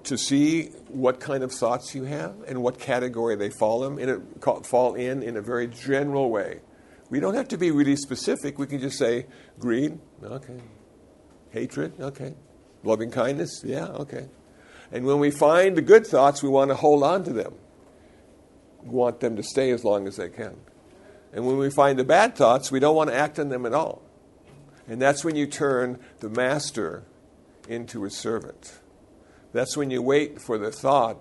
Speaker 1: to see what kind of thoughts you have and what category they fall in, in a, fall in in a very general way. We don't have to be really specific. We can just say greed, okay. Hatred, okay. Loving kindness, yeah, okay. And when we find the good thoughts, we want to hold on to them We want them to stay as long as they can. And when we find the bad thoughts, we don't want to act on them at all. And that's when you turn the master into a servant. That's when you wait for the thought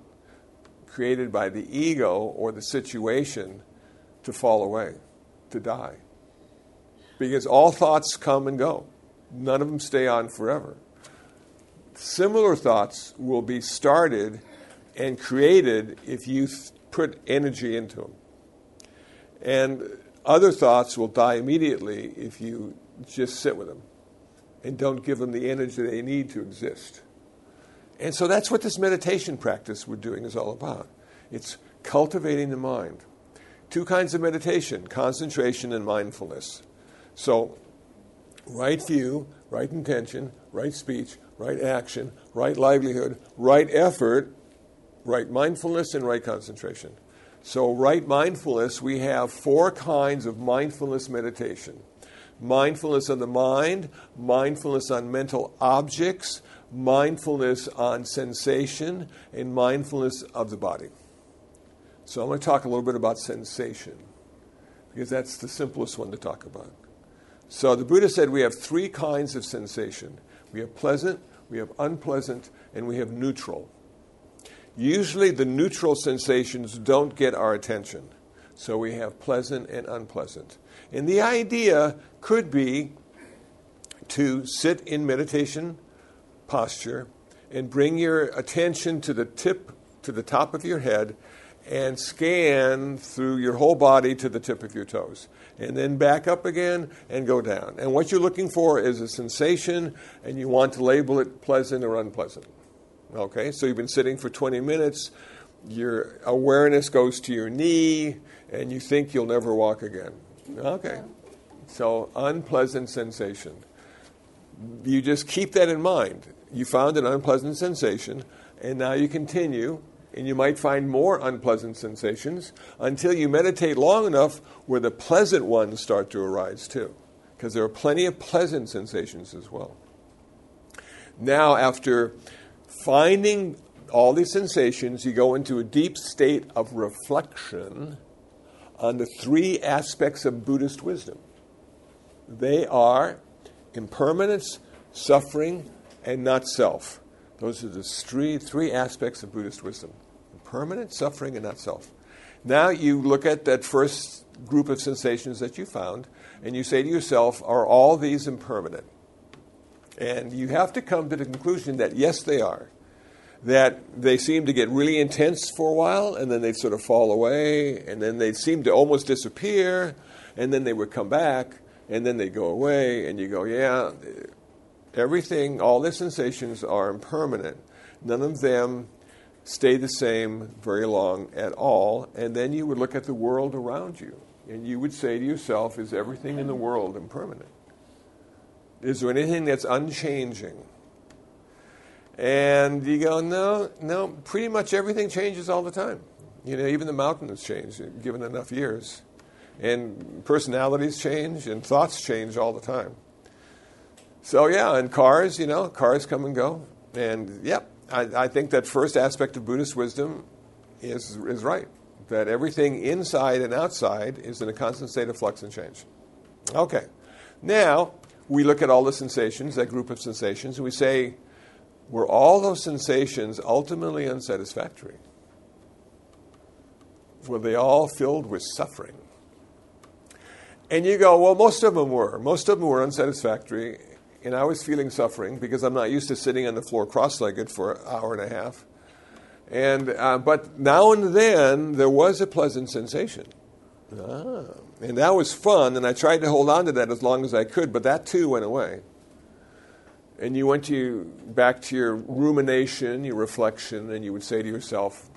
Speaker 1: created by the ego or the situation to fall away, to die. Because all thoughts come and go, none of them stay on forever. Similar thoughts will be started and created if you put energy into them. And other thoughts will die immediately if you just sit with them and don't give them the energy they need to exist. And so that's what this meditation practice we're doing is all about. It's cultivating the mind. Two kinds of meditation concentration and mindfulness. So, right view, right intention, right speech, right action, right livelihood, right effort, Right mindfulness and right concentration. So, right mindfulness, we have four kinds of mindfulness meditation mindfulness on the mind, mindfulness on mental objects, mindfulness on sensation, and mindfulness of the body. So, I'm going to talk a little bit about sensation because that's the simplest one to talk about. So, the Buddha said we have three kinds of sensation we have pleasant, we have unpleasant, and we have neutral. Usually, the neutral sensations don't get our attention. So we have pleasant and unpleasant. And the idea could be to sit in meditation posture and bring your attention to the tip, to the top of your head, and scan through your whole body to the tip of your toes. And then back up again and go down. And what you're looking for is a sensation, and you want to label it pleasant or unpleasant. Okay, so you've been sitting for 20 minutes, your awareness goes to your knee, and you think you'll never walk again. Okay, so unpleasant sensation. You just keep that in mind. You found an unpleasant sensation, and now you continue, and you might find more unpleasant sensations until you meditate long enough where the pleasant ones start to arise too, because there are plenty of pleasant sensations as well. Now, after finding all these sensations, you go into a deep state of reflection on the three aspects of Buddhist wisdom. They are impermanence, suffering, and not self. Those are the three, three aspects of Buddhist wisdom impermanence, suffering, and not self. Now you look at that first group of sensations that you found, and you say to yourself, Are all these impermanent? And you have to come to the conclusion that yes, they are. That they seem to get really intense for a while, and then they sort of fall away, and then they seem to almost disappear, and then they would come back, and then they go away, and you go, yeah, everything, all the sensations are impermanent. None of them stay the same very long at all. And then you would look at the world around you, and you would say to yourself, is everything in the world impermanent? Is there anything that's unchanging? And you go, no, no, pretty much everything changes all the time. You know, even the mountains change given enough years. And personalities change and thoughts change all the time. So, yeah, and cars, you know, cars come and go. And, yep, I, I think that first aspect of Buddhist wisdom is, is right. That everything inside and outside is in a constant state of flux and change. Okay. Now, we look at all the sensations, that group of sensations, and we say, were all those sensations ultimately unsatisfactory? Were they all filled with suffering? And you go, well, most of them were. Most of them were unsatisfactory, and I was feeling suffering because I'm not used to sitting on the floor cross-legged for an hour and a half. And uh, but now and then there was a pleasant sensation. Ah, and that was fun, and I tried to hold on to that as long as I could, but that too went away. And you went to back to your rumination, your reflection, and you would say to yourself,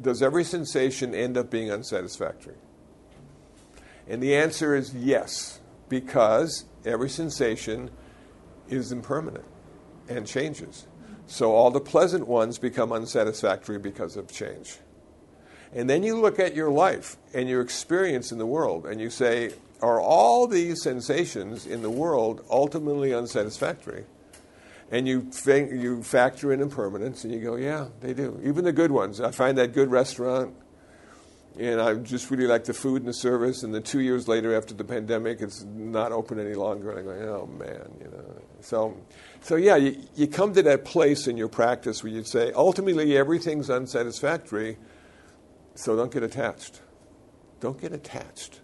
Speaker 1: Does every sensation end up being unsatisfactory? And the answer is yes, because every sensation is impermanent and changes. So all the pleasant ones become unsatisfactory because of change. And then you look at your life and your experience in the world and you say, are all these sensations in the world ultimately unsatisfactory? And you, you factor in impermanence and you go, yeah, they do. Even the good ones. I find that good restaurant and I just really like the food and the service. And then two years later, after the pandemic, it's not open any longer. And I go, oh man, you know. So, so yeah, you, you come to that place in your practice where you say, ultimately, everything's unsatisfactory. So don't get attached. Don't get attached.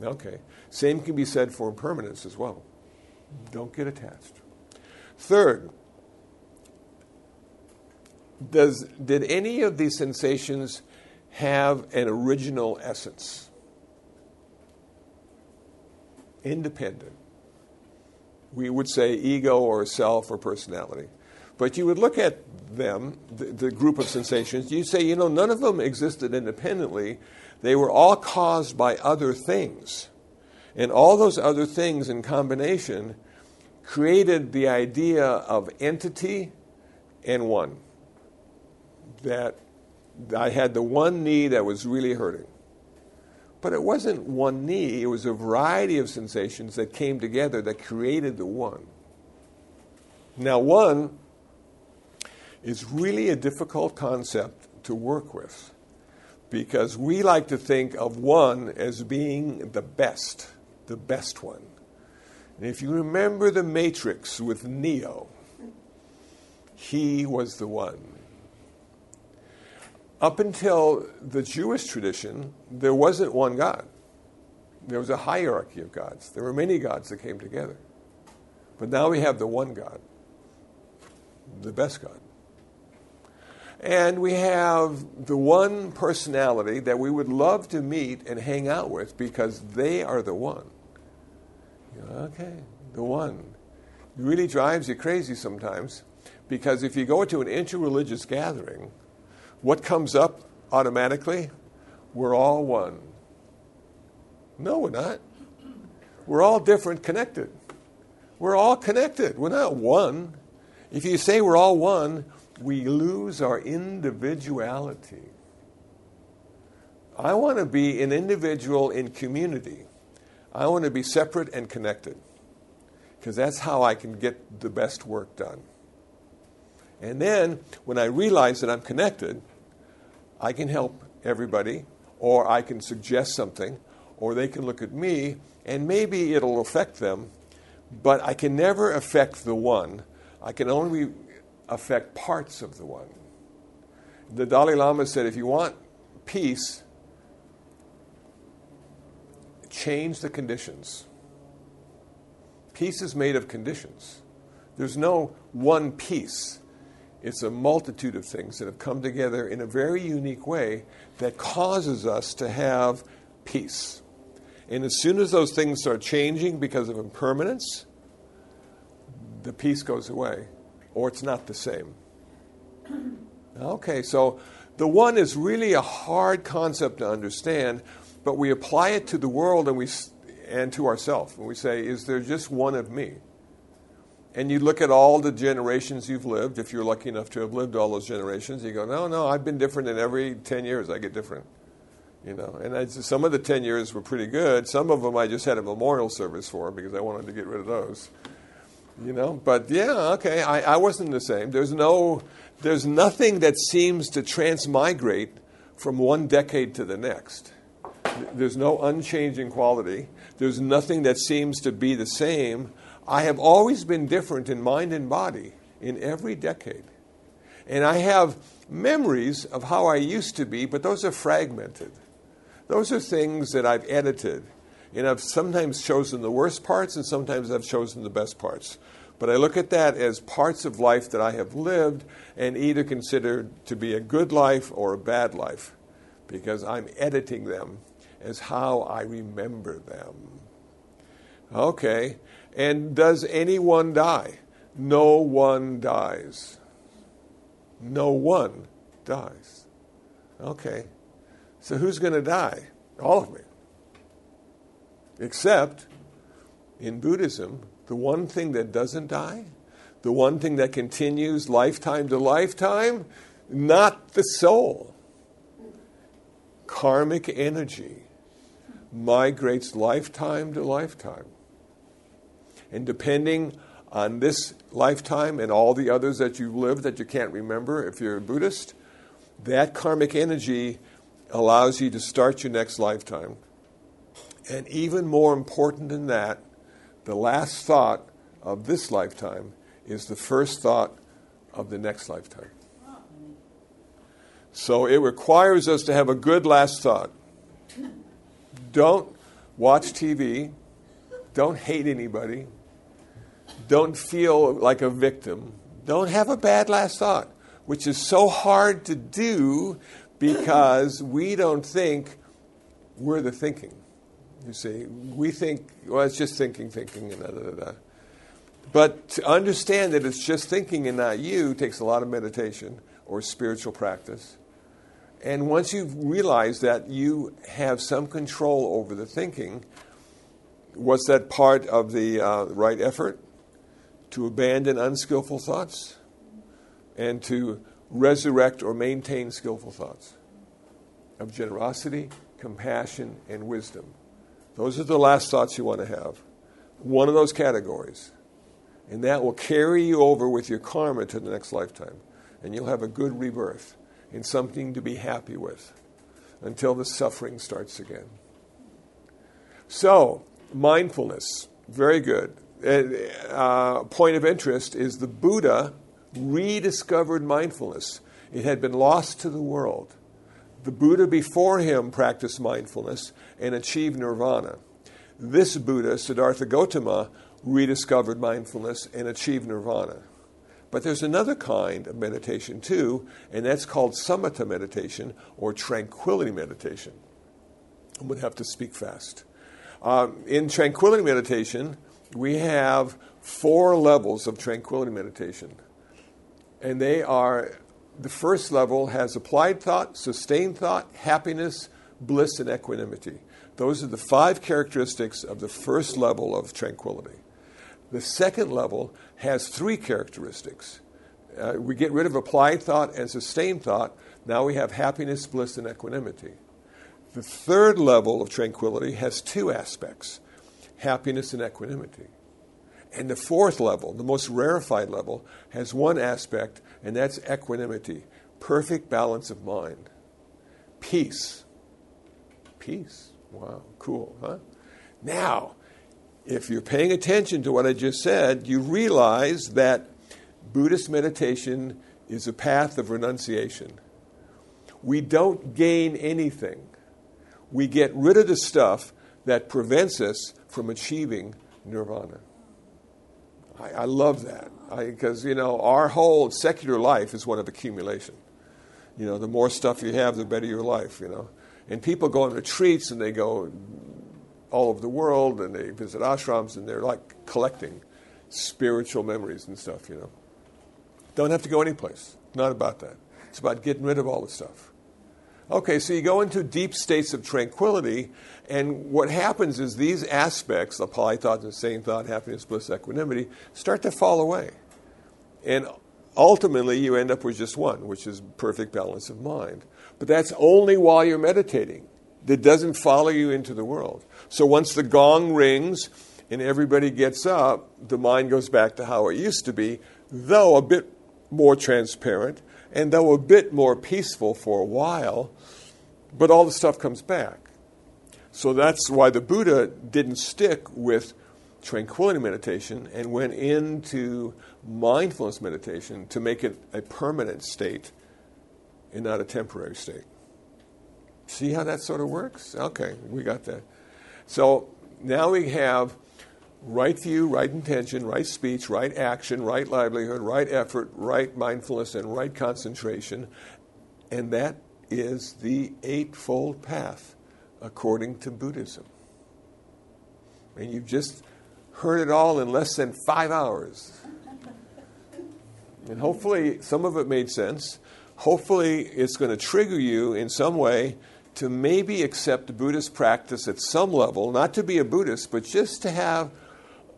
Speaker 1: Okay. Same can be said for impermanence as well. Don't get attached. Third, does, did any of these sensations have an original essence? Independent. We would say ego or self or personality. But you would look at them, the, the group of sensations, you say, you know, none of them existed independently. They were all caused by other things. And all those other things in combination created the idea of entity and one. that I had the one knee that was really hurting. But it wasn't one knee, it was a variety of sensations that came together that created the one. Now, one is really a difficult concept to work with because we like to think of one as being the best, the best one. And if you remember the Matrix with Neo, he was the one. Up until the Jewish tradition, there wasn't one God. There was a hierarchy of gods. There were many gods that came together. But now we have the one God, the best God. And we have the one personality that we would love to meet and hang out with because they are the one. Okay, the one. It really drives you crazy sometimes because if you go to an interreligious gathering, what comes up automatically? We're all one. No, we're not. We're all different, connected. We're all connected. We're not one. If you say we're all one, we lose our individuality. I want to be an individual in community. I want to be separate and connected because that's how I can get the best work done. And then when I realize that I'm connected, I can help everybody, or I can suggest something, or they can look at me, and maybe it'll affect them, but I can never affect the one. I can only affect parts of the one. The Dalai Lama said if you want peace, change the conditions. Peace is made of conditions. There's no one peace. It's a multitude of things that have come together in a very unique way that causes us to have peace. And as soon as those things start changing because of impermanence, the peace goes away or it's not the same. [CLEARS THROAT] Okay, so the one is really a hard concept to understand, but we apply it to the world and we and to ourselves. And we say, is there just one of me? And you look at all the generations you've lived, if you're lucky enough to have lived all those generations, you go, no, no, I've been different in every 10 years, I get different. You know, and I, some of the 10 years were pretty good. Some of them I just had a memorial service for because I wanted to get rid of those. You know, but yeah, okay, I, I wasn't the same. There's no, there's nothing that seems to transmigrate from one decade to the next. There's no unchanging quality. There's nothing that seems to be the same I have always been different in mind and body in every decade. And I have memories of how I used to be, but those are fragmented. Those are things that I've edited. And I've sometimes chosen the worst parts, and sometimes I've chosen the best parts. But I look at that as parts of life that I have lived and either considered to be a good life or a bad life because I'm editing them as how I remember them. Okay, and does anyone die? No one dies. No one dies. Okay. So who's going to die? All of me. Except in Buddhism, the one thing that doesn't die, the one thing that continues lifetime to lifetime, not the soul. Karmic energy migrates lifetime to lifetime. And depending on this lifetime and all the others that you've lived that you can't remember if you're a Buddhist, that karmic energy allows you to start your next lifetime. And even more important than that, the last thought of this lifetime is the first thought of the next lifetime. So it requires us to have a good last thought. Don't watch TV. Don't hate anybody. Don't feel like a victim. Don't have a bad last thought, which is so hard to do because we don't think we're the thinking. You see, we think, well, it's just thinking, thinking, and da da da. But to understand that it's just thinking and not you takes a lot of meditation or spiritual practice. And once you realize that you have some control over the thinking, was that part of the uh, right effort? To abandon unskillful thoughts and to resurrect or maintain skillful thoughts of generosity, compassion, and wisdom. Those are the last thoughts you want to have. One of those categories. And that will carry you over with your karma to the next lifetime. And you'll have a good rebirth and something to be happy with until the suffering starts again. So, mindfulness, very good. Uh, point of interest is the Buddha rediscovered mindfulness. It had been lost to the world. The Buddha before him practiced mindfulness and achieved nirvana. This Buddha, Siddhartha Gautama, rediscovered mindfulness and achieved nirvana. But there's another kind of meditation too, and that's called samatha meditation or tranquility meditation. I'm going to have to speak fast. Um, in tranquility meditation, we have four levels of tranquility meditation. And they are the first level has applied thought, sustained thought, happiness, bliss, and equanimity. Those are the five characteristics of the first level of tranquility. The second level has three characteristics. Uh, we get rid of applied thought and sustained thought. Now we have happiness, bliss, and equanimity. The third level of tranquility has two aspects happiness and equanimity. And the fourth level, the most rarefied level, has one aspect, and that's equanimity perfect balance of mind, peace. Peace. Wow, cool, huh? Now, if you're paying attention to what I just said, you realize that Buddhist meditation is a path of renunciation. We don't gain anything. We get rid of the stuff that prevents us from achieving nirvana. I, I love that because, you know, our whole secular life is one of accumulation. You know, the more stuff you have, the better your life, you know. And people go on retreats and they go all over the world and they visit ashrams and they're like collecting spiritual memories and stuff, you know. Don't have to go anyplace. Not about that. It's about getting rid of all the stuff. Okay, so you go into deep states of tranquility, and what happens is these aspects, applied thought, sustained thought, happiness, bliss, equanimity, start to fall away. And ultimately, you end up with just one, which is perfect balance of mind. But that's only while you're meditating. That doesn't follow you into the world. So once the gong rings and everybody gets up, the mind goes back to how it used to be, though a bit more transparent and though a bit more peaceful for a while, but all the stuff comes back. So that's why the Buddha didn't stick with tranquility meditation and went into mindfulness meditation to make it a permanent state and not a temporary state. See how that sort of works? Okay, we got that. So now we have right view, right intention, right speech, right action, right livelihood, right effort, right mindfulness, and right concentration. And that is the Eightfold Path according to Buddhism. And you've just heard it all in less than five hours. And hopefully, some of it made sense. Hopefully, it's going to trigger you in some way to maybe accept Buddhist practice at some level, not to be a Buddhist, but just to have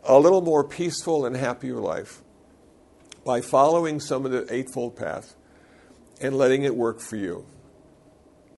Speaker 1: a little more peaceful and happier life by following some of the Eightfold Path and letting it work for you.